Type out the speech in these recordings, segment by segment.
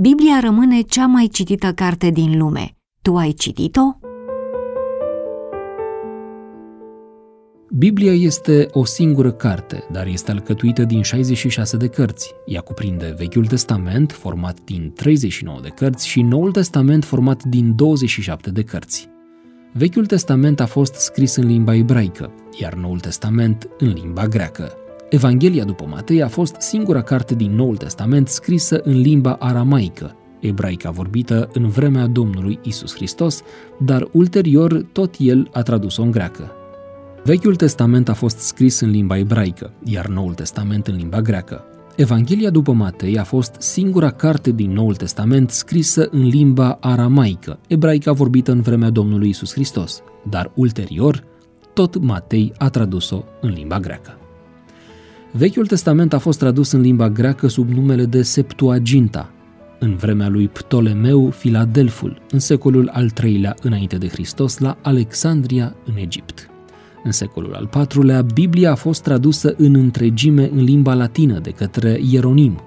Biblia rămâne cea mai citită carte din lume. Tu ai citit-o? Biblia este o singură carte, dar este alcătuită din 66 de cărți. Ea cuprinde Vechiul Testament, format din 39 de cărți, și Noul Testament, format din 27 de cărți. Vechiul Testament a fost scris în limba ebraică, iar Noul Testament în limba greacă. Evanghelia după Matei a fost singura carte din Noul Testament scrisă în limba aramaică, ebraica vorbită în vremea Domnului Isus Hristos, dar ulterior tot el a tradus-o în greacă. Vechiul Testament a fost scris în limba ebraică, iar Noul Testament în limba greacă. Evanghelia după Matei a fost singura carte din Noul Testament scrisă în limba aramaică, ebraica vorbită în vremea Domnului Isus Hristos, dar ulterior tot Matei a tradus-o în limba greacă. Vechiul Testament a fost tradus în limba greacă sub numele de Septuaginta, în vremea lui Ptolemeu Filadelful, în secolul al III-lea înainte de Hristos, la Alexandria, în Egipt. În secolul al IV-lea, Biblia a fost tradusă în întregime în limba latină de către Ieronim,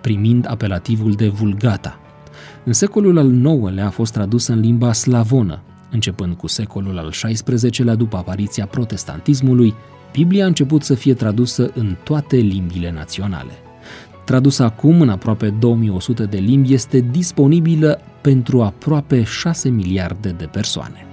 primind apelativul de Vulgata. În secolul al IX-lea a fost tradusă în limba slavonă, începând cu secolul al XVI-lea după apariția protestantismului, Biblia a început să fie tradusă în toate limbile naționale. Tradusă acum în aproape 2100 de limbi, este disponibilă pentru aproape 6 miliarde de persoane.